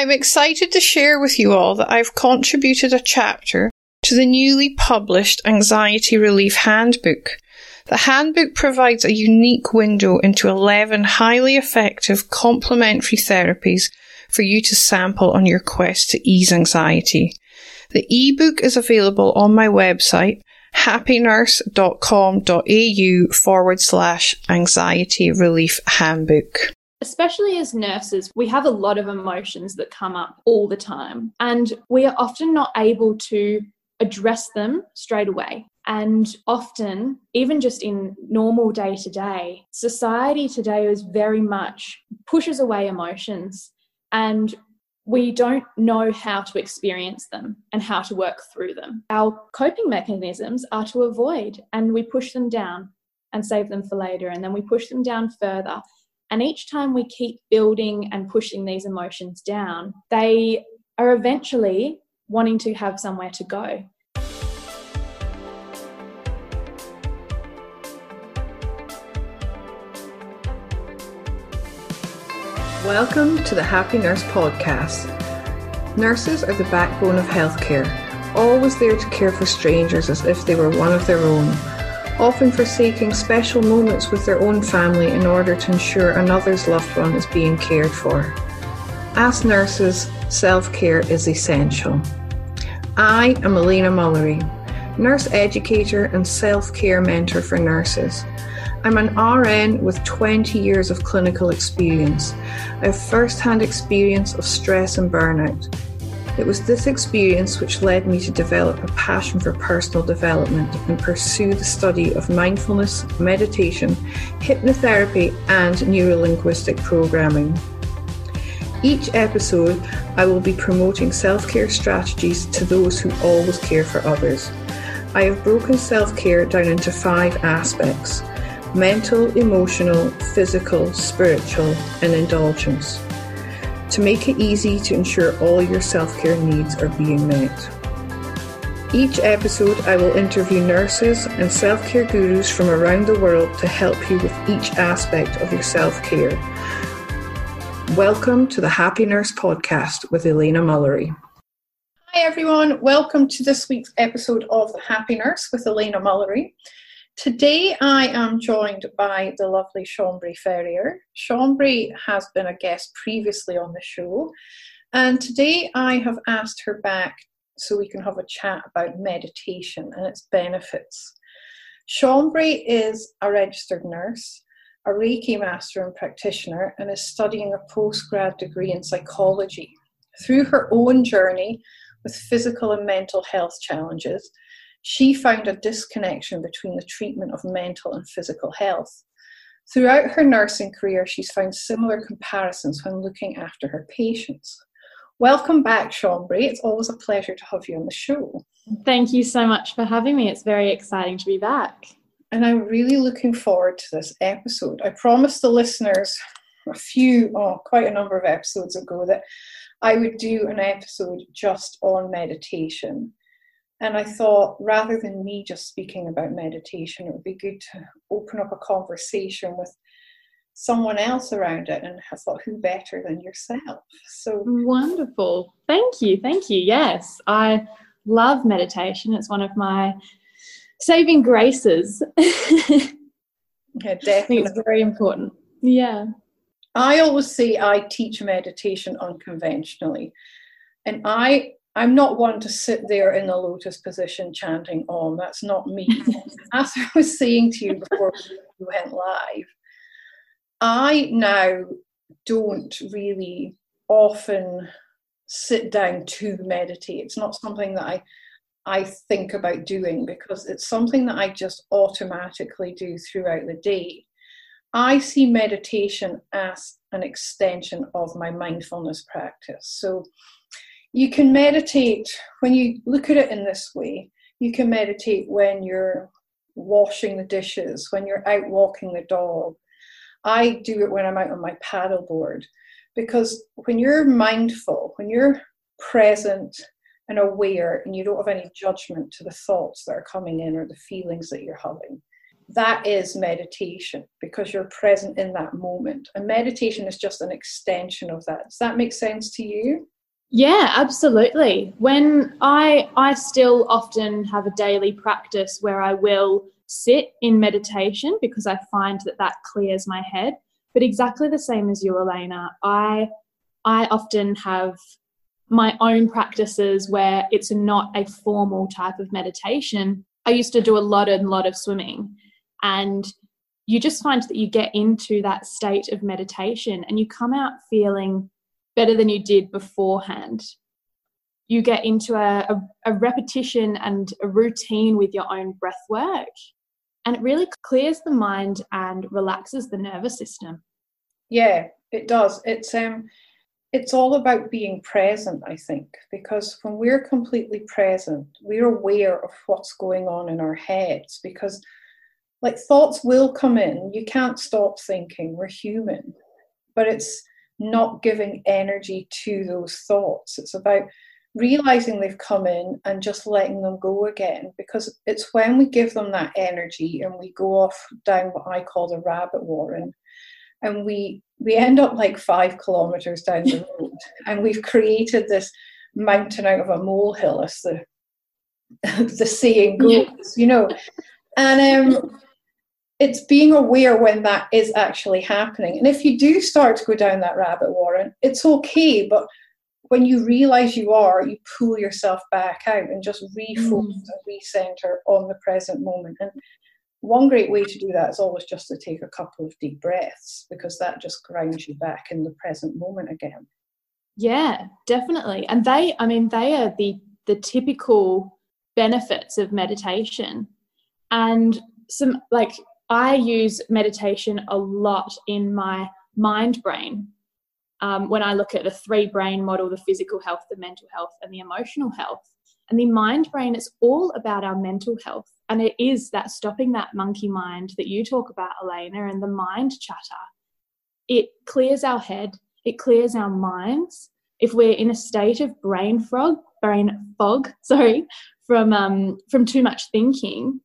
I'm excited to share with you all that I've contributed a chapter to the newly published Anxiety Relief Handbook. The handbook provides a unique window into 11 highly effective complementary therapies for you to sample on your quest to ease anxiety. The ebook is available on my website, happynurse.com.au forward slash anxiety relief handbook. Especially as nurses, we have a lot of emotions that come up all the time, and we are often not able to address them straight away. And often, even just in normal day to day, society today is very much pushes away emotions and we don't know how to experience them and how to work through them. Our coping mechanisms are to avoid, and we push them down and save them for later, and then we push them down further. And each time we keep building and pushing these emotions down, they are eventually wanting to have somewhere to go. Welcome to the Happy Nurse Podcast. Nurses are the backbone of healthcare, always there to care for strangers as if they were one of their own, often forsaking special moments with their own family in order to ensure another's loved one is being cared for. As nurses, self care is essential. I am Elena Mullery, nurse educator and self care mentor for nurses. I'm an RN with 20 years of clinical experience. I have first hand experience of stress and burnout. It was this experience which led me to develop a passion for personal development and pursue the study of mindfulness, meditation, hypnotherapy, and neurolinguistic programming. Each episode, I will be promoting self care strategies to those who always care for others. I have broken self care down into five aspects mental, emotional, physical, spiritual, and indulgence to make it easy to ensure all your self care needs are being met. Each episode, I will interview nurses and self care gurus from around the world to help you with each aspect of your self care. Welcome to the Happy Nurse Podcast with Elena Mullery. Hi, everyone. Welcome to this week's episode of The Happy Nurse with Elena Mullery. Today I am joined by the lovely Chambrie Ferrier. Chambrie has been a guest previously on the show, and today I have asked her back so we can have a chat about meditation and its benefits. Chambrie is a registered nurse, a Reiki master and practitioner, and is studying a postgrad degree in psychology. Through her own journey with physical and mental health challenges, she found a disconnection between the treatment of mental and physical health. Throughout her nursing career, she's found similar comparisons when looking after her patients. Welcome back, Chambrie. It's always a pleasure to have you on the show. Thank you so much for having me. It's very exciting to be back. And I'm really looking forward to this episode. I promised the listeners a few, oh, quite a number of episodes ago that I would do an episode just on meditation. And I thought rather than me just speaking about meditation, it would be good to open up a conversation with someone else around it. And I thought, who better than yourself? So wonderful. Thank you. Thank you. Yes, I love meditation. It's one of my saving graces. yeah, definitely. It's very important. Yeah. I always say I teach meditation unconventionally. And I I'm not one to sit there in a lotus position chanting on. That's not me. As I was saying to you before we went live, I now don't really often sit down to meditate. It's not something that I I think about doing because it's something that I just automatically do throughout the day. I see meditation as an extension of my mindfulness practice. So you can meditate when you look at it in this way you can meditate when you're washing the dishes when you're out walking the dog i do it when i'm out on my paddleboard because when you're mindful when you're present and aware and you don't have any judgment to the thoughts that are coming in or the feelings that you're having that is meditation because you're present in that moment. And meditation is just an extension of that. Does that make sense to you? Yeah, absolutely. When I I still often have a daily practice where I will sit in meditation because I find that that clears my head. But exactly the same as you, Elena, I I often have my own practices where it's not a formal type of meditation. I used to do a lot and lot of swimming, and you just find that you get into that state of meditation and you come out feeling better than you did beforehand. You get into a, a, a repetition and a routine with your own breath work. And it really clears the mind and relaxes the nervous system. Yeah, it does. It's um it's all about being present, I think, because when we're completely present, we're aware of what's going on in our heads because like thoughts will come in. You can't stop thinking. We're human. But it's not giving energy to those thoughts. It's about realizing they've come in and just letting them go again because it's when we give them that energy and we go off down what I call the rabbit warren and we we end up like five kilometers down the road and we've created this mountain out of a molehill as the the saying goes you know and um it's being aware when that is actually happening. And if you do start to go down that rabbit warren, it's okay. But when you realize you are, you pull yourself back out and just refocus mm. and recenter on the present moment. And one great way to do that is always just to take a couple of deep breaths because that just grounds you back in the present moment again. Yeah, definitely. And they, I mean, they are the the typical benefits of meditation. And some like I use meditation a lot in my mind brain. Um, when I look at the three brain model the physical health, the mental health, and the emotional health. And the mind brain is all about our mental health. And it is that stopping that monkey mind that you talk about, Elena, and the mind chatter. It clears our head, it clears our minds. If we're in a state of brain fog, brain fog, sorry, from um, from too much thinking,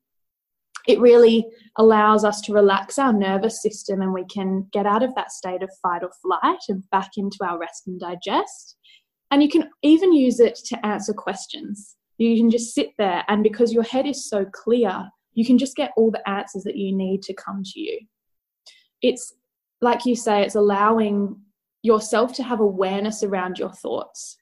it really allows us to relax our nervous system and we can get out of that state of fight or flight and back into our rest and digest. And you can even use it to answer questions. You can just sit there, and because your head is so clear, you can just get all the answers that you need to come to you. It's like you say, it's allowing yourself to have awareness around your thoughts.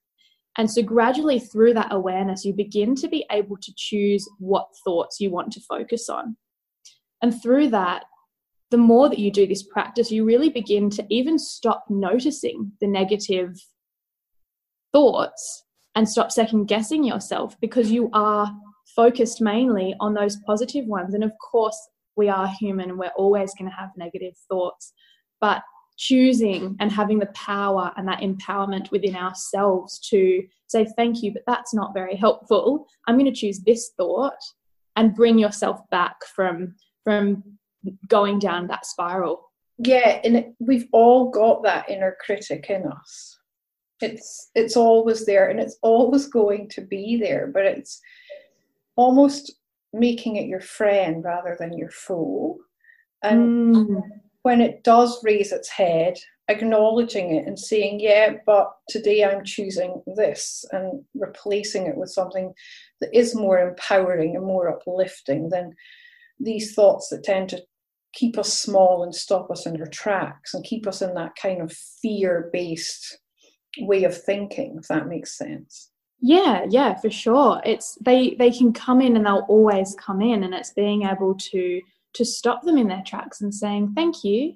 And so, gradually through that awareness, you begin to be able to choose what thoughts you want to focus on. And through that, the more that you do this practice, you really begin to even stop noticing the negative thoughts and stop second guessing yourself because you are focused mainly on those positive ones. And of course, we are human we're always going to have negative thoughts. But choosing and having the power and that empowerment within ourselves to say, thank you, but that's not very helpful. I'm going to choose this thought and bring yourself back from from going down that spiral. Yeah, and we've all got that inner critic in us. It's it's always there and it's always going to be there, but it's almost making it your friend rather than your foe. And mm when it does raise its head, acknowledging it and saying, yeah, but today I'm choosing this and replacing it with something that is more empowering and more uplifting than these thoughts that tend to keep us small and stop us in our tracks and keep us in that kind of fear based way of thinking, if that makes sense. Yeah, yeah, for sure. It's they they can come in and they'll always come in and it's being able to to stop them in their tracks and saying thank you.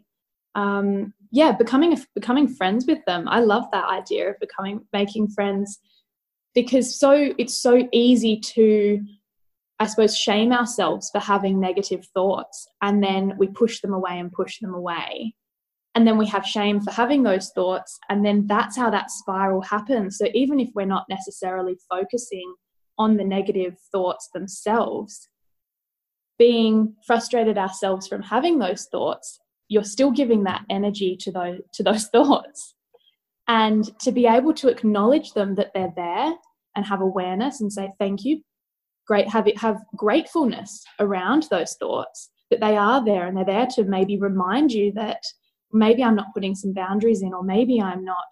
Um, yeah becoming a, becoming friends with them. I love that idea of becoming making friends because so it's so easy to i suppose shame ourselves for having negative thoughts and then we push them away and push them away. And then we have shame for having those thoughts and then that's how that spiral happens. So even if we're not necessarily focusing on the negative thoughts themselves being frustrated ourselves from having those thoughts, you're still giving that energy to those to those thoughts. And to be able to acknowledge them that they're there and have awareness and say thank you, great have it have gratefulness around those thoughts that they are there and they're there to maybe remind you that maybe I'm not putting some boundaries in, or maybe I'm not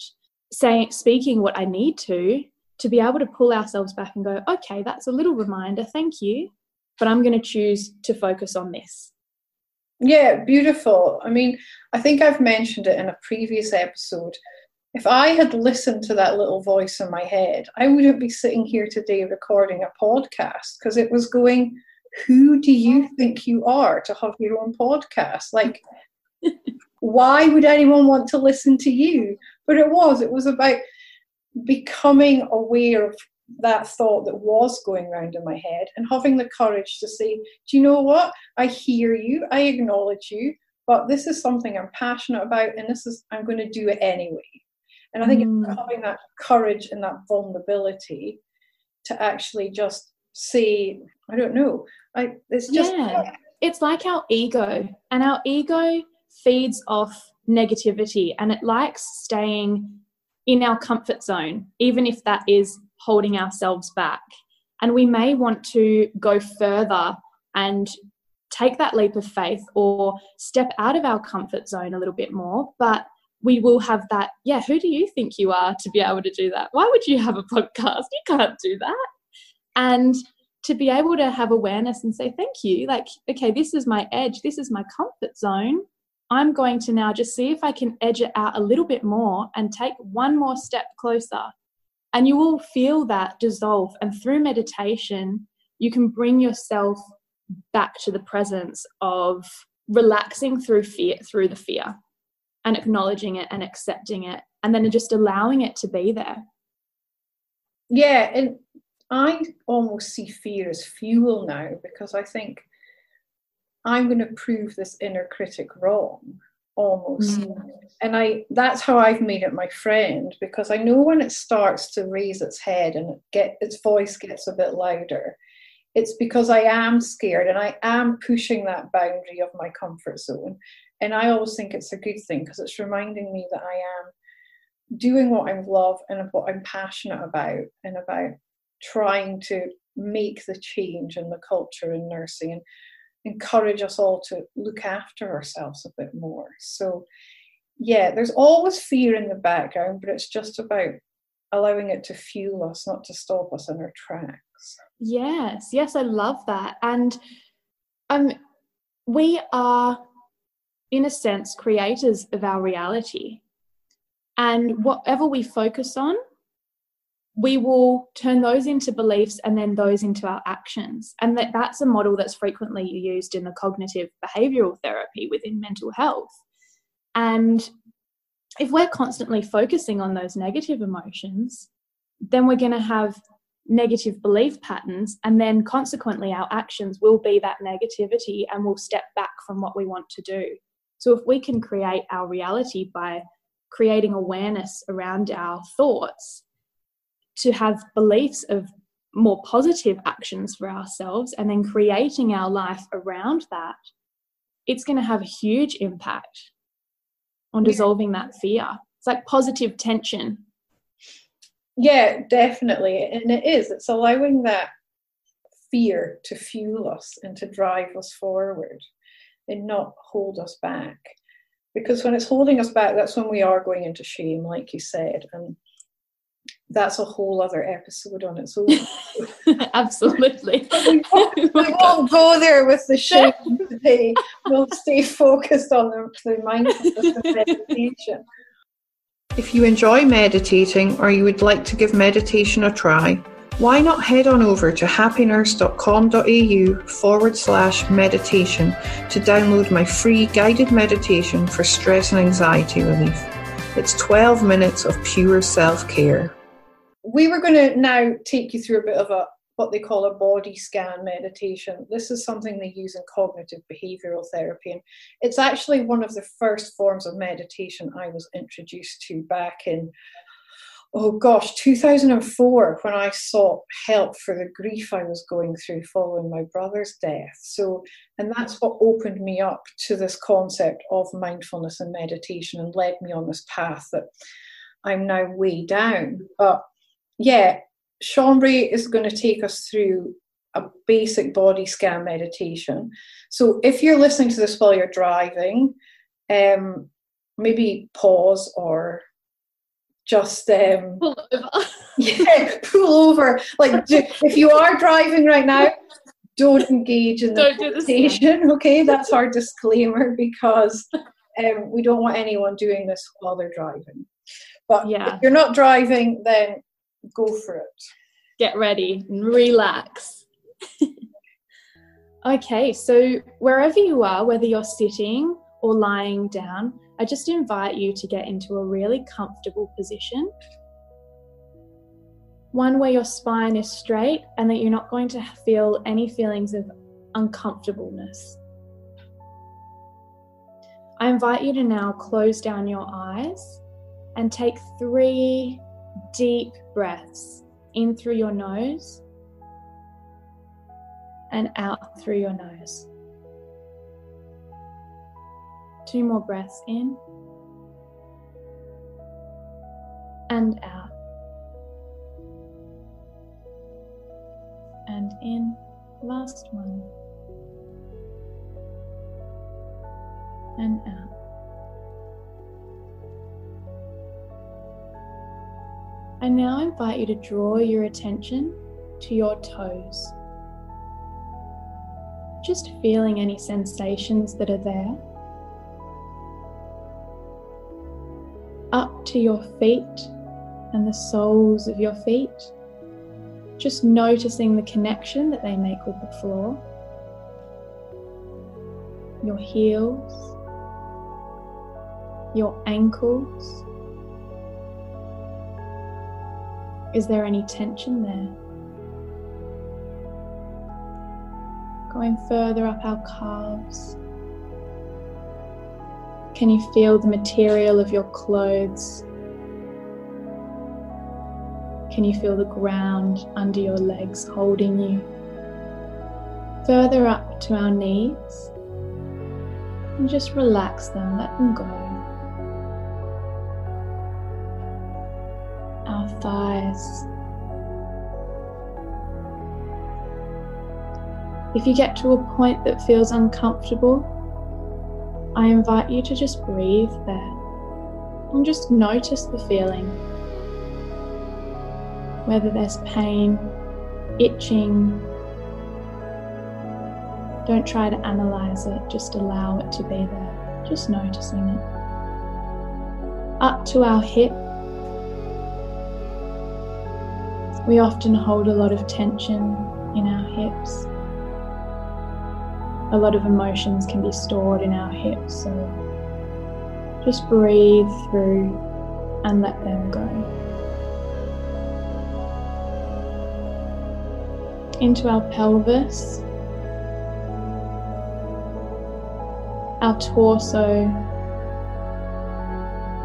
saying speaking what I need to, to be able to pull ourselves back and go, okay, that's a little reminder, thank you, but I'm going to choose to focus on this. Yeah, beautiful. I mean, I think I've mentioned it in a previous episode. If I had listened to that little voice in my head, I wouldn't be sitting here today recording a podcast because it was going, Who do you think you are to have your own podcast? Like, why would anyone want to listen to you? But it was, it was about becoming aware of that thought that was going around in my head and having the courage to say, Do you know what? I hear you, I acknowledge you, but this is something I'm passionate about and this is I'm going to do it anyway. And I think mm. having that courage and that vulnerability to actually just say, I don't know. I it's just yeah. It's like our ego. And our ego feeds off negativity and it likes staying in our comfort zone, even if that is holding ourselves back. And we may want to go further and take that leap of faith or step out of our comfort zone a little bit more. But we will have that, yeah, who do you think you are to be able to do that? Why would you have a podcast? You can't do that. And to be able to have awareness and say, thank you, like, okay, this is my edge, this is my comfort zone. I'm going to now just see if I can edge it out a little bit more and take one more step closer. And you will feel that dissolve. And through meditation, you can bring yourself back to the presence of relaxing through fear, through the fear, and acknowledging it and accepting it, and then just allowing it to be there. Yeah, and I almost see fear as fuel now because I think I'm going to prove this inner critic wrong almost. Mm. And I that's how I've made it my friend because I know when it starts to raise its head and get its voice gets a bit louder, it's because I am scared and I am pushing that boundary of my comfort zone. And I always think it's a good thing because it's reminding me that I am doing what I love and what I'm passionate about and about trying to make the change in the culture in nursing and encourage us all to look after ourselves a bit more. So, yeah, there's always fear in the background, but it's just about allowing it to fuel us, not to stop us in our tracks. Yes, yes, I love that. And um, we are, in a sense, creators of our reality. And whatever we focus on, we will turn those into beliefs and then those into our actions. And that, that's a model that's frequently used in the cognitive behavioral therapy within mental health. And if we're constantly focusing on those negative emotions, then we're going to have negative belief patterns, and then consequently, our actions will be that negativity and we'll step back from what we want to do. So, if we can create our reality by creating awareness around our thoughts, to have beliefs of more positive actions for ourselves and then creating our life around that, it's going to have a huge impact on dissolving that fear. It's like positive tension. Yeah, definitely. And it is. It's allowing that fear to fuel us and to drive us forward and not hold us back. Because when it's holding us back, that's when we are going into shame, like you said. And that's a whole other episode on its own. Absolutely. we, won't, oh we won't go there with the shame today. We'll stay focused on the, the mindfulness and meditation. If you enjoy meditating or you would like to give meditation a try, why not head on over to happynurse.com.au forward slash meditation to download my free guided meditation for stress and anxiety relief. It's 12 minutes of pure self care we were going to now take you through a bit of a what they call a body scan meditation. This is something they use in cognitive behavioral therapy, and it's actually one of the first forms of meditation I was introduced to back in oh gosh 2004 when i sought help for the grief i was going through following my brother's death so and that's what opened me up to this concept of mindfulness and meditation and led me on this path that i'm now way down but yeah, Chambrie is going to take us through a basic body scan meditation. So if you're listening to this while you're driving, um, maybe pause or just um, pull over. yeah, pull over. Like do, if you are driving right now, don't engage in the meditation. Okay, that's our disclaimer because um, we don't want anyone doing this while they're driving. But yeah. if you're not driving, then go for it. Get ready and relax. okay, so wherever you are, whether you're sitting or lying down, I just invite you to get into a really comfortable position. One where your spine is straight and that you're not going to feel any feelings of uncomfortableness. I invite you to now close down your eyes and take three deep breaths in through your nose and out through your nose. Two more breaths in and out. And in, last one. And out. I now invite you to draw your attention to your toes. Just feeling any sensations that are there. Up to your feet and the soles of your feet. Just noticing the connection that they make with the floor. Your heels, your ankles Is there any tension there? Going further up our calves. Can you feel the material of your clothes? Can you feel the ground under your legs holding you? Further up to our knees. And just relax them, let them go. Thighs. If you get to a point that feels uncomfortable, I invite you to just breathe there and just notice the feeling. Whether there's pain, itching, don't try to analyze it, just allow it to be there, just noticing it. Up to our hips We often hold a lot of tension in our hips. A lot of emotions can be stored in our hips, so just breathe through and let them go. Into our pelvis, our torso,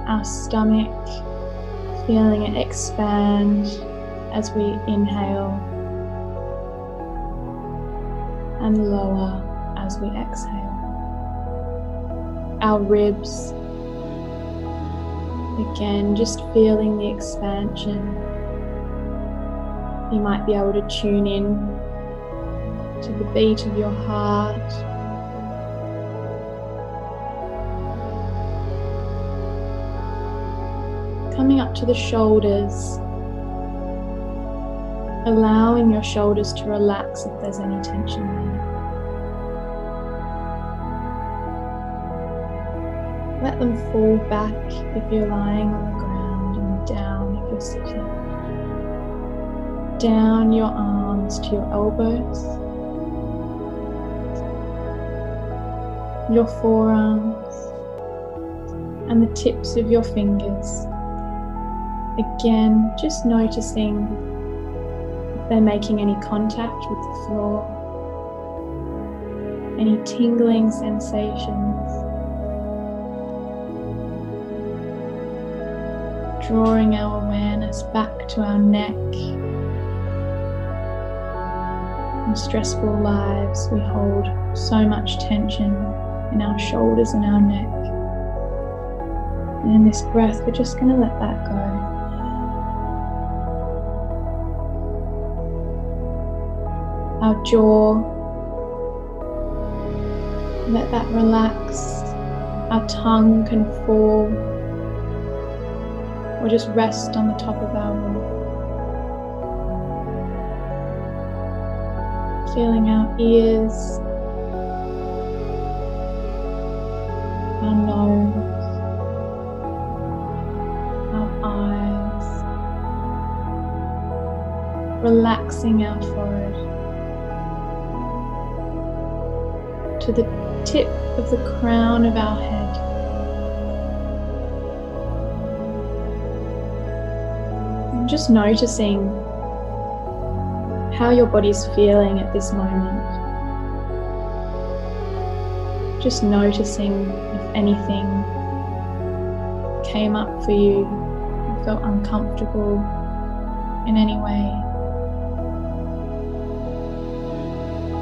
our stomach, feeling it expand as we inhale and lower as we exhale. Our ribs, again, just feeling the expansion. You might be able to tune in to the beat of your heart. Coming up to the shoulders allowing your shoulders to relax if there's any tension there. Let them fall back if you're lying on the ground and down if you're sitting. Down your arms to your elbows, your forearms, and the tips of your fingers. Again, just noticing they're making any contact with the floor, any tingling sensations. Drawing our awareness back to our neck. In stressful lives, we hold so much tension in our shoulders and our neck. And in this breath, we're just going to let that go. Jaw. Let that relax. Our tongue can fall or just rest on the top of our roof. Feeling our ears, our nose, our eyes, relaxing our forehead to the tip of the crown of our head. And just noticing how your body's feeling at this moment. Just noticing if anything came up for you, you felt uncomfortable in any way.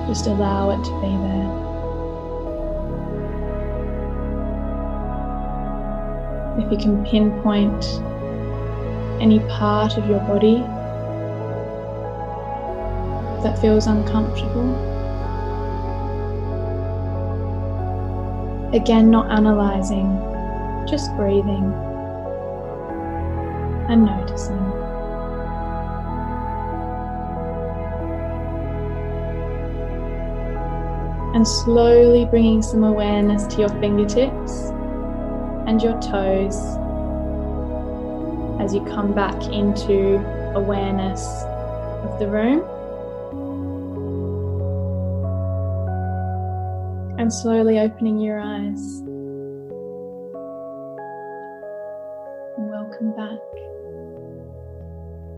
Just allow it to be there. If you can pinpoint any part of your body that feels uncomfortable. Again, not analyzing, just breathing and noticing. And slowly bringing some awareness to your fingertips and your toes as you come back into awareness of the room. And slowly opening your eyes. Welcome back.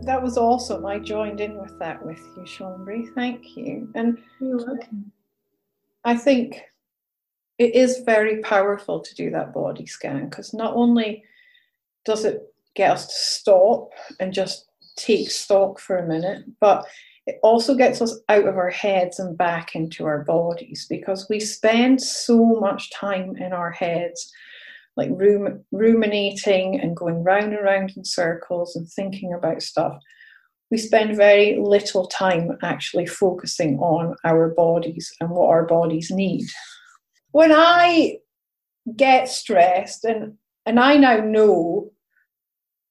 That was awesome. I joined in with that with you, Chambrie. Thank you. And You're welcome. I think it is very powerful to do that body scan because not only does it get us to stop and just take stock for a minute, but it also gets us out of our heads and back into our bodies because we spend so much time in our heads, like rum- ruminating and going round and round in circles and thinking about stuff. We spend very little time actually focusing on our bodies and what our bodies need when I get stressed, and and I now know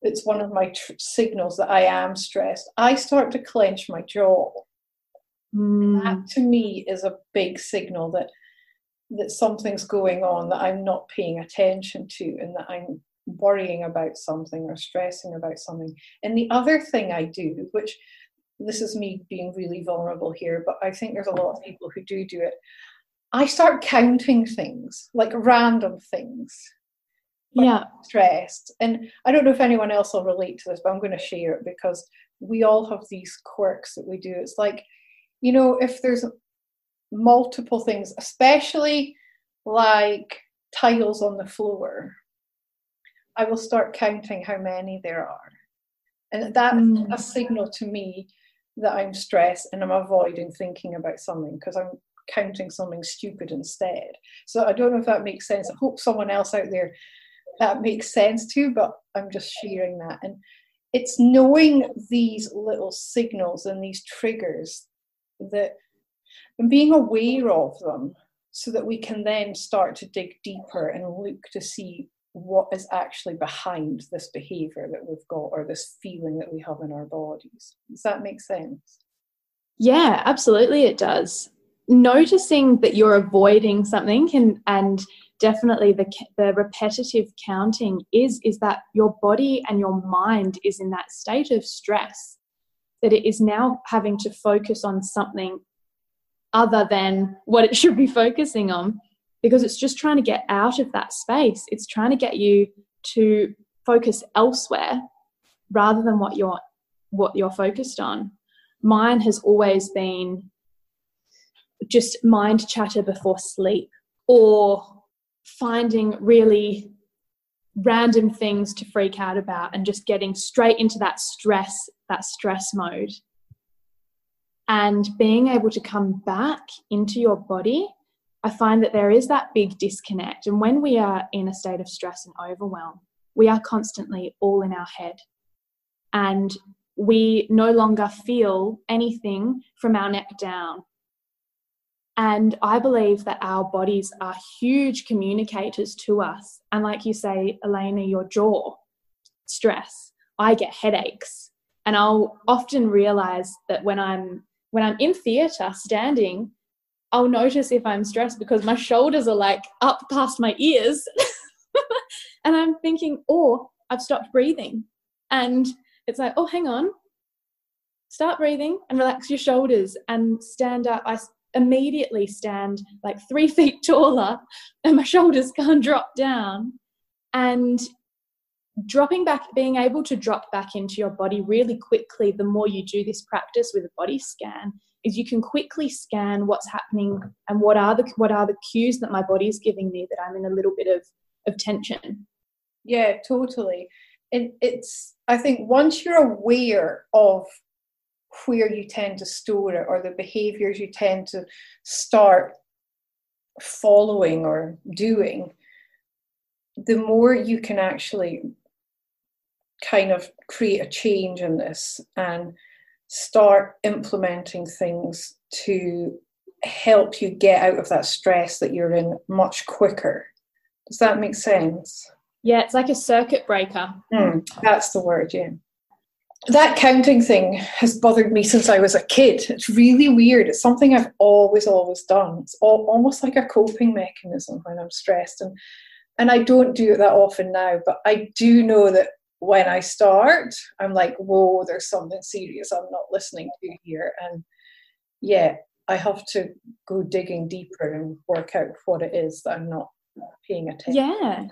it's one of my tr- signals that I am stressed, I start to clench my jaw. Mm. That to me is a big signal that that something's going on that I'm not paying attention to and that I'm worrying about something or stressing about something. And the other thing I do, which this is me being really vulnerable here, but I think there's a lot of people who do do it. I start counting things, like random things. Yeah. I'm Stressed. And I don't know if anyone else will relate to this, but I'm going to share it because we all have these quirks that we do. It's like, you know, if there's multiple things, especially like tiles on the floor, I will start counting how many there are. And that's Mm. a signal to me that I'm stressed and I'm avoiding thinking about something because I'm counting something stupid instead. So I don't know if that makes sense. I hope someone else out there that makes sense too, but I'm just sharing that. And it's knowing these little signals and these triggers that and being aware of them so that we can then start to dig deeper and look to see what is actually behind this behavior that we've got or this feeling that we have in our bodies. Does that make sense? Yeah, absolutely, it does. Noticing that you're avoiding something can, and definitely the the repetitive counting is is that your body and your mind is in that state of stress that it is now having to focus on something other than what it should be focusing on because it's just trying to get out of that space. It's trying to get you to focus elsewhere rather than what you're what you're focused on. Mine has always been just mind chatter before sleep or finding really random things to freak out about and just getting straight into that stress that stress mode. And being able to come back into your body i find that there is that big disconnect. And when we are in a state of stress and overwhelm we are constantly all in our head. And we no longer feel anything from our neck down. And I believe that our bodies are huge communicators to us. And like you say, Elena, your jaw, stress. I get headaches. And I'll often realize that when I'm when I'm in theatre standing, I'll notice if I'm stressed because my shoulders are like up past my ears. and I'm thinking, oh, I've stopped breathing. And it's like, oh, hang on. Start breathing and relax your shoulders and stand up. I immediately stand like three feet taller and my shoulders can't drop down. And dropping back, being able to drop back into your body really quickly, the more you do this practice with a body scan, is you can quickly scan what's happening and what are the what are the cues that my body is giving me that I'm in a little bit of of tension. Yeah, totally. And it's I think once you're aware of where you tend to store it or the behaviors you tend to start following or doing, the more you can actually kind of create a change in this and start implementing things to help you get out of that stress that you're in much quicker. Does that make sense? Yeah, it's like a circuit breaker. Mm, that's the word, yeah. That counting thing has bothered me since I was a kid. It's really weird. It's something I've always, always done. It's all, almost like a coping mechanism when I'm stressed. And, and I don't do it that often now, but I do know that when I start, I'm like, whoa, there's something serious I'm not listening to here. And yeah, I have to go digging deeper and work out what it is that I'm not paying attention. Yeah.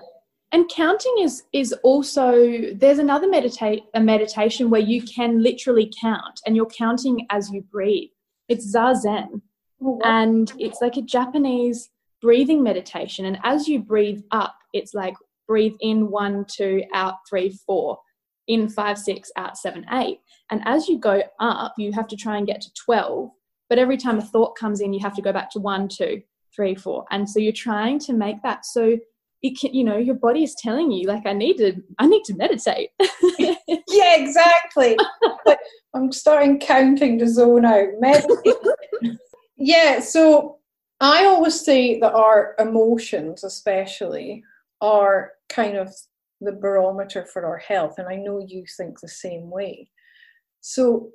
And counting is is also there's another meditate a meditation where you can literally count and you're counting as you breathe. It's zazen. Oh, and it's like a Japanese breathing meditation. And as you breathe up, it's like breathe in one, two, out three, four, in five, six, out seven, eight. And as you go up, you have to try and get to 12. But every time a thought comes in, you have to go back to one, two, three, four. And so you're trying to make that so it can, you know, your body is telling you, like, I need to, I need to meditate. yeah, exactly. I'm starting counting to zone out. Meditate. yeah, so I always say that our emotions, especially, are kind of the barometer for our health. And I know you think the same way. So,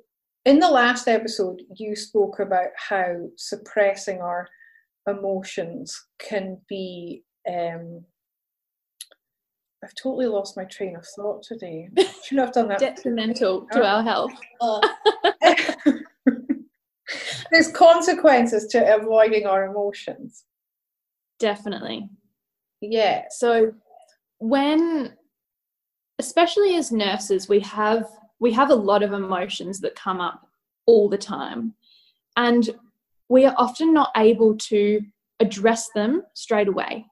in the last episode, you spoke about how suppressing our emotions can be. Um, I've totally lost my train of thought today. Shouldn't have done that. Detrimental to our health. There's consequences to avoiding our emotions. Definitely. Yeah. So when especially as nurses we have we have a lot of emotions that come up all the time and we are often not able to address them straight away.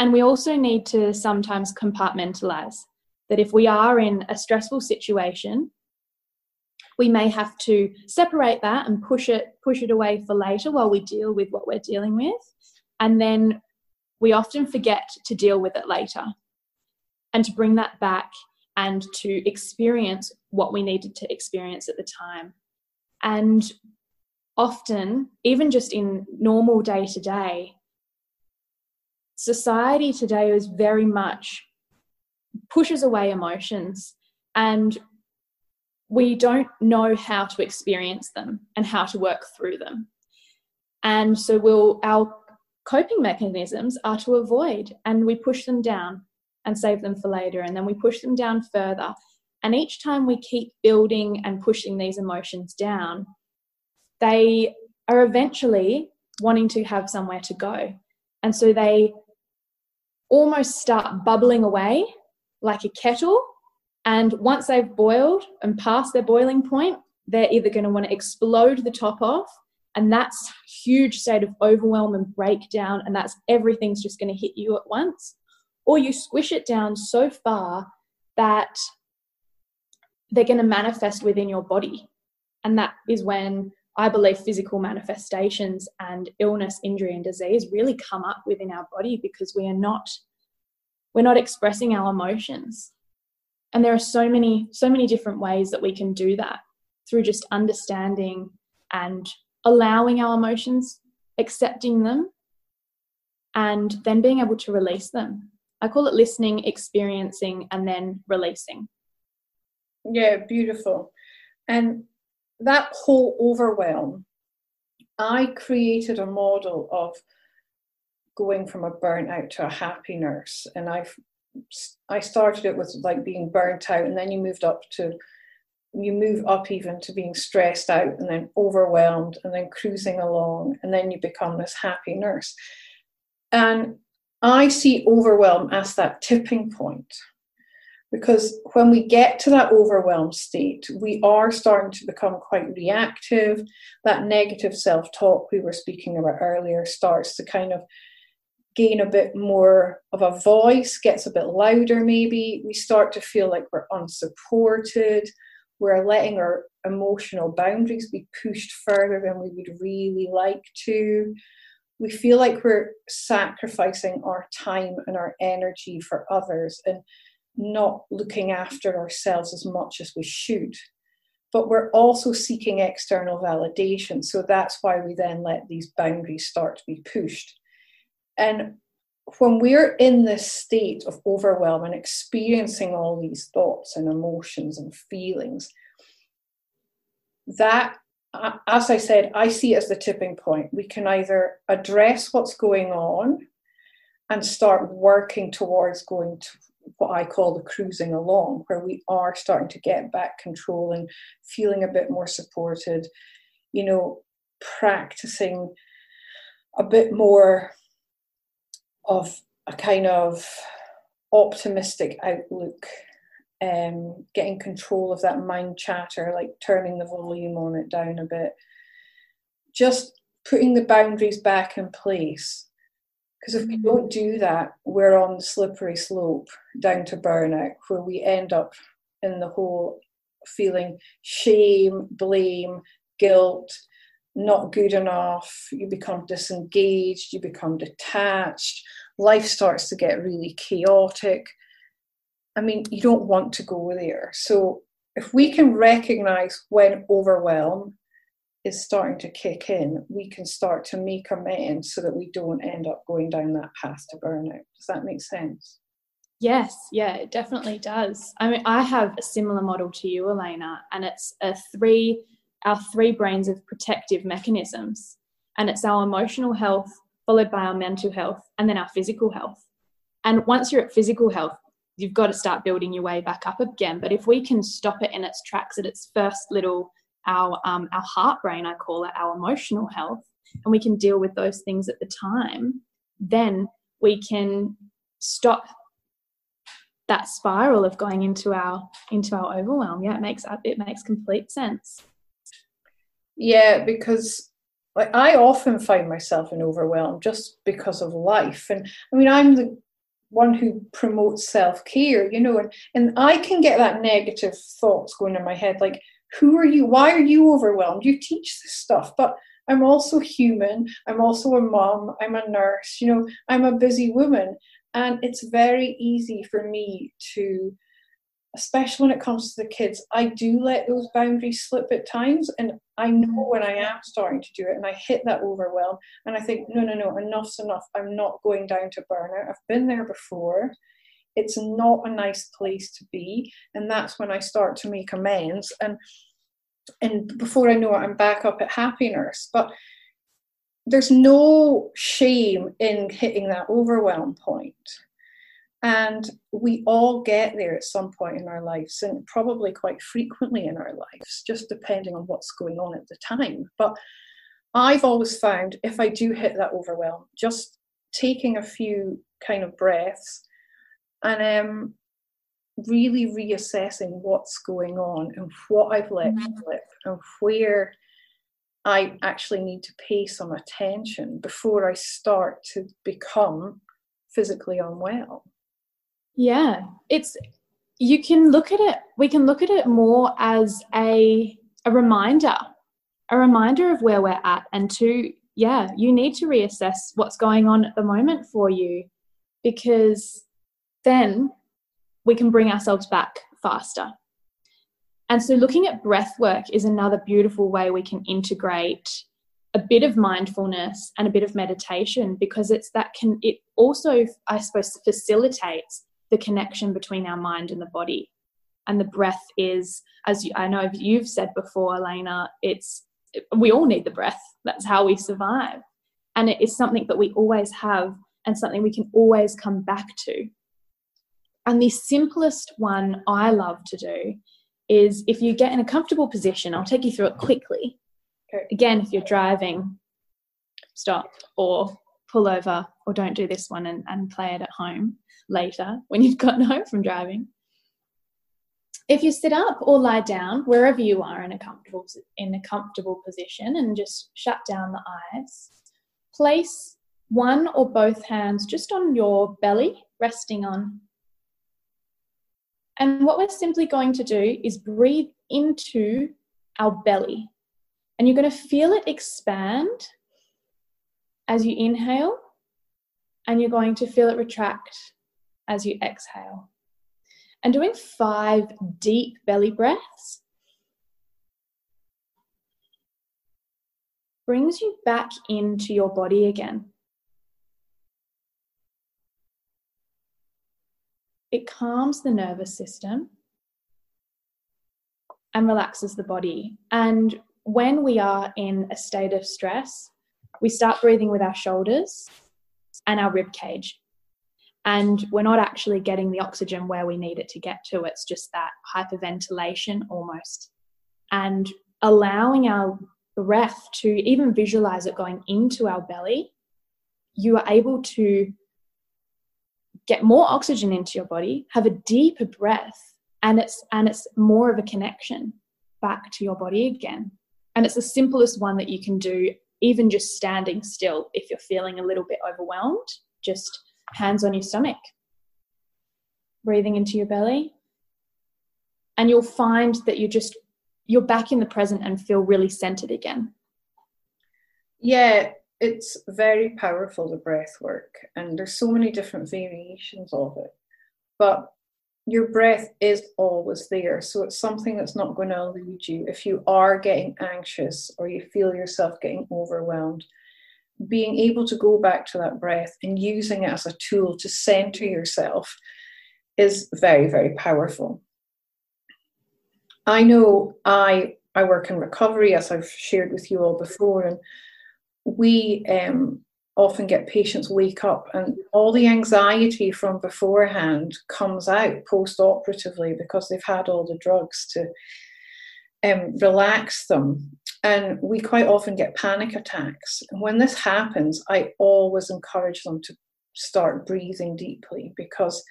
And we also need to sometimes compartmentalize that if we are in a stressful situation, we may have to separate that and push it push it away for later while we deal with what we're dealing with and then we often forget to deal with it later and to bring that back and to experience what we needed to experience at the time. And often, even just in normal day to day, society today is very much pushes away emotions and we don't know how to experience them and how to work through them. And so we'll our coping mechanisms are to avoid and we push them down and save them for later and then we push them down further and each time we keep building and pushing these emotions down they are eventually wanting to have somewhere to go and so they almost start bubbling away like a kettle. And once they've boiled and passed their boiling point they're either going to want to explode the top off and that's huge state of overwhelm and breakdown and that's everything's just going to hit you at once. Or you squish it down so far that they're going to manifest within your body. And that is when i believe physical manifestations and illness injury and disease really come up within our body because we are not we're not expressing our emotions. And there are so many so many different ways that we can do that through just understanding and allowing our emotions accepting them and then being able to release them. I call it listening experiencing and then releasing. Yeah beautiful. And that whole overwhelm i created a model of going from a burnout to a happy nurse. And i've I started it with like being burnt out, and then you moved up to you move up even to being stressed out and then overwhelmed and then cruising along and then you become this happy nurse. And i see overwhelm as that tipping point because when we get to that overwhelmed state we are starting to become quite reactive that negative self-talk we were speaking about earlier starts to kind of gain a bit more of a voice, gets a bit louder, maybe. We start to feel like we're unsupported. We're letting our emotional boundaries be pushed further than we would really like to. We feel like we're sacrificing our time and our energy for others and not looking after ourselves as much as we should. But we're also seeking external validation. So that's why we then let these boundaries start to be pushed and when we're in this state of overwhelm and experiencing all these thoughts and emotions and feelings, that, as I said, I see it as the tipping point. We can either address what's going on and start working towards going to what I call the cruising along, where we are starting to get back control and feeling a bit more supported, you know, practicing a bit more of a kind of optimistic outlook, um, getting control of that mind chatter, like turning the volume on it down a bit, just putting the boundaries back in place. Because if we don't do that, we're on the slippery slope down to burnout, where we end up in the whole feeling shame, blame, guilt, not good enough, you become disengaged, you become detached, life starts to get really chaotic. I mean, you don't want to go there. So, if we can recognize when overwhelm is starting to kick in, we can start to make amends so that we don't end up going down that path to burnout. Does that make sense? Yes, yeah, it definitely does. I mean, I have a similar model to you, Elena, and it's a three our three brains of protective mechanisms. And it's our emotional health, followed by our mental health, and then our physical health. And once you're at physical health, you've got to start building your way back up again. But if we can stop it in its tracks at its first little, our um, our heart brain, I call it, our emotional health, and we can deal with those things at the time, then we can stop that spiral of going into our into our overwhelm. Yeah, it makes it makes complete sense. Yeah, because like I often find myself in overwhelm just because of life. And I mean, I'm the one who promotes self-care, you know, and, and I can get that negative thoughts going in my head, like, who are you? Why are you overwhelmed? You teach this stuff, but I'm also human. I'm also a mom. I'm a nurse. You know, I'm a busy woman. And it's very easy for me to especially when it comes to the kids, I do let those boundaries slip at times. And I know mm-hmm. when I am starting to do it and I hit that overwhelm and I think, no, no, no, enough's enough. I'm not going down to burnout. I've been there before. It's not a nice place to be. And that's when I start to make amends. And and before I know it, I'm back up at happiness. But there's no shame in hitting that overwhelm point and we all get there at some point in our lives, and probably quite frequently in our lives, just depending on what's going on at the time. But I've always found if I do hit that overwhelm, just taking a few kind of breaths and um, really reassessing what's going on and what I've let mm-hmm. slip and where I actually need to pay some attention before I start to become physically unwell. Yeah, it's you can look at it. We can look at it more as a a reminder, a reminder of where we're at, and to yeah, you need to reassess what's going on at the moment for you, because then we can bring ourselves back faster. And so, looking at breath work is another beautiful way we can integrate a bit of mindfulness and a bit of meditation because it's that can it also i suppose facilitates the connection between our mind and the body. And the breath is as you, i know you've said before elena it's we all need the breath. That's how we survive. And it is something that we always have and something we can always come back to and the simplest one i love to do is if you get in a comfortable position i'll take you through it quickly again, if you're driving, stop or pull over or don't do this one and, and play it at home later when you've gotten home from driving. If you sit up or lie down, wherever you are in a comfortable in a comfortable position, and just shut down the eyes, place one or both hands just on your belly, resting on. And what we're simply going to do is breathe into our belly. And you're going to feel it expand as you inhale, and you're going to feel it retract as you exhale. And doing five deep belly breaths brings you back into your body again. It calms the nervous system and relaxes the body. And when we are in a state of stress, we start breathing with our shoulders and our rib cage. And we're not actually getting the oxygen where we need it to get to. It's just that hyperventilation almost. And allowing our breath to even visualize it going into our belly, you are able to get more oxygen into your body, have a deeper breath, and it's and it's more of a connection back to your body again. And it's the simplest one that you can do, even just standing still if you're feeling a little bit overwhelmed. Just hands on your stomach, breathing into your belly. And you'll find that you're just, you're back in the present and feel really centered again. Yeah, it's very powerful, the breath work. And there's so many different variations of it. But your breath is always there. So it's something that's not going to elude you. If you are getting anxious or you feel yourself getting overwhelmed, being able to go back to that breath and using it as a tool to center yourself is very, very powerful. I know I I work in recovery, as I've shared with you all before, and we um, often get patients wake up and all the anxiety from beforehand comes out post operatively because they've had all the drugs to um, relax them. And we quite often get panic attacks. And when this happens, I always encourage them to start breathing deeply because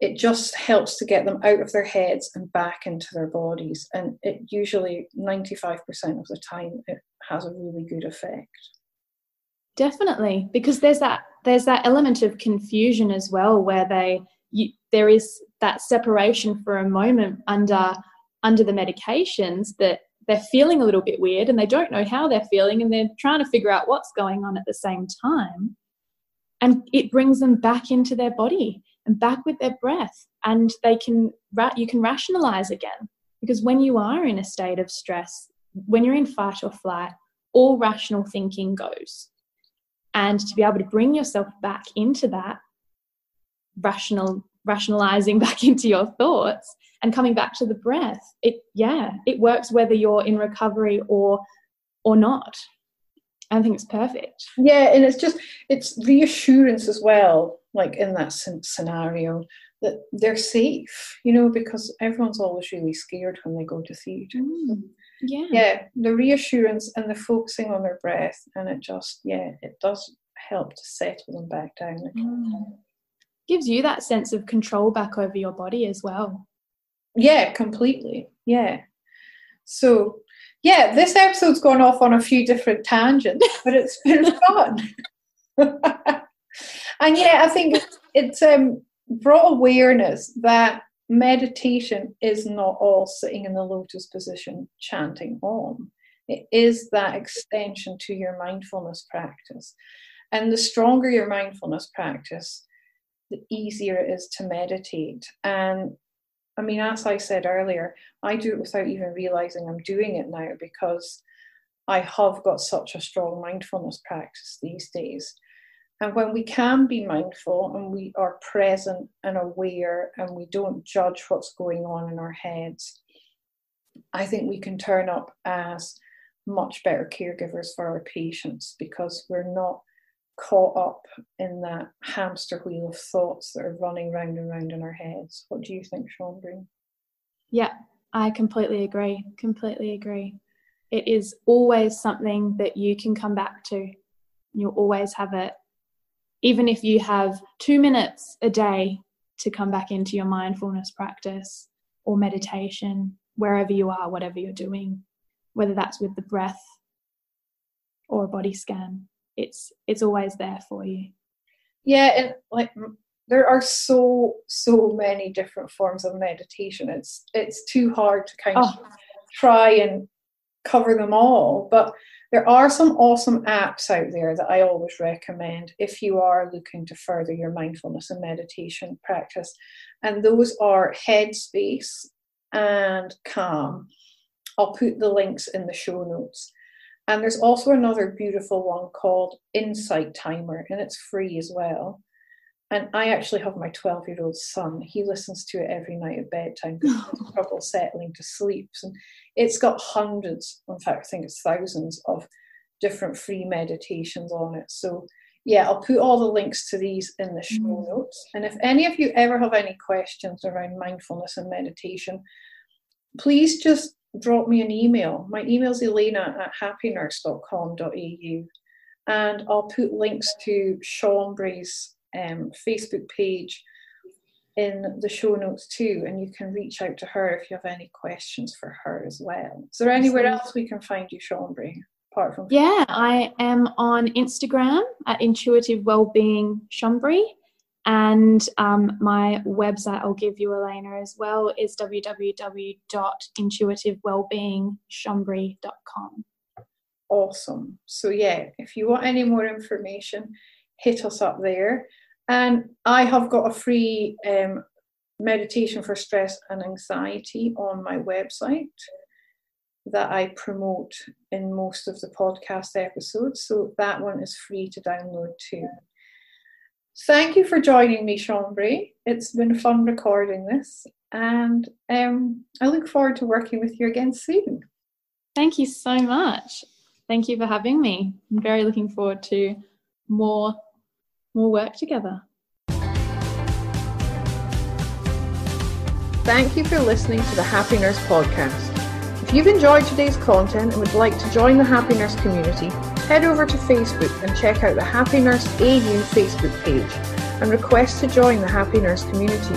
it just helps to get them out of their heads and back into their bodies. And it usually, 95% of the time, it has a really good effect. Definitely, because there's that there's that element of confusion as well, where they you, there is that separation for a moment under under the medications that they're feeling a little bit weird and they don't know how they're feeling and they're trying to figure out what's going on at the same time, and it brings them back into their body and back with their breath, and they can you can rationalize again. Because when you are in a state of stress, when you're in fight or flight, all rational thinking goes. And to be able to bring yourself back into that rational rationalizing back into your thoughts and coming back to the breath it yeah it works whether you're in recovery or or not i think it's perfect. Yeah and it's just it's reassurance as well like in that scenario that they're safe you know because everyone's always really scared when they go to theatre. Mm yeah. Yeah the reassurance and the focusing on their breath and it just yeah it does help to settle them back down again. Mm. gives you that sense of control back over your body as well. Yeah completely yeah. So yeah this episode's gone off on a few different tangents but it's been fun and yeah i think it's, it's um, brought awareness that meditation is not all sitting in the lotus position chanting om. It is that extension to your mindfulness practice. And the stronger your mindfulness practice, the easier it is to meditate. And I mean, as I said earlier, I do it without even realizing I'm doing it now because I have got such a strong mindfulness practice these days. And when we can be mindful and we are present and aware and we don't judge what's going on in our heads, I think we can turn up as much better caregivers for our patients because we're not caught up in that hamster wheel of thoughts that are running round and round in our heads. What do you think, Chambrie? Yeah, I completely agree. Completely agree. It is always something that you can come back to. You'll always have it. Even if you have two minutes a day to come back into your mindfulness practice or meditation, wherever you are, whatever you're doing, whether that's with the breath or a body scan, it's it's always there for you. Yeah, and like there are so so many different forms of meditation. It's it's too hard to kind oh. of try and cover them all, but there are some awesome apps out there that I always recommend if you are looking to further your mindfulness and meditation practice. And those are Headspace and Calm. I'll put the links in the show notes. And there's also another beautiful one called Insight Timer, and it's free as well. And I actually have my 12 year old son. He listens to it every night at bedtime because he's trouble settling to sleep. And it's got hundreds, in fact, I think it's thousands of different free meditations on it. So, yeah, I'll put all the links to these in the show mm. notes. And if any of you ever have any questions around mindfulness and meditation, please just drop me an email. My email is elena at happynurse.com.au. And I'll put links to Chambrie's um, Facebook page in the show notes too, and you can reach out to her if you have any questions for her as well. Is there anywhere else we can find you, Sean Bray? Apart from yeah, I am on Instagram at Intuitive Wellbeing Chambrie, and um, my website I'll give you Elena as well is www.intuitivewellbeingchambrie.com. Awesome. So yeah, if you want any more information, hit us up there. And I have got a free um, meditation for stress and anxiety on my website that I promote in most of the podcast episodes. So that one is free to download too. Thank you for joining me, Chambrie. It's been fun recording this, and um, I look forward to working with you again soon. Thank you so much. Thank you for having me. I'm very looking forward to more more work together. Thank you for listening to the Happy Nurse podcast. If you've enjoyed today's content and would like to join the Happy Nurse community, head over to Facebook and check out the Happy Nurse AU Facebook page and request to join the Happy Nurse community.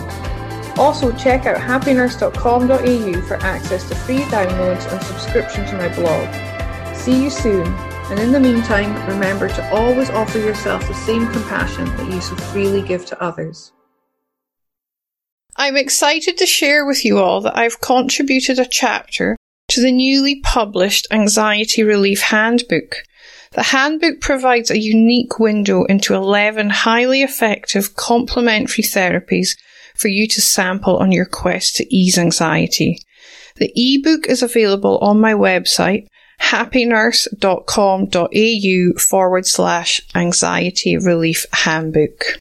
Also, check out happynurse.com.au for access to free downloads and subscription to my blog. See you soon. And in the meantime, remember to always offer yourself the same compassion that you so freely give to others. I'm excited to share with you all that I've contributed a chapter to the newly published Anxiety Relief Handbook. The handbook provides a unique window into 11 highly effective complementary therapies for you to sample on your quest to ease anxiety. The ebook is available on my website happynurse.com.au forward slash anxiety relief handbook.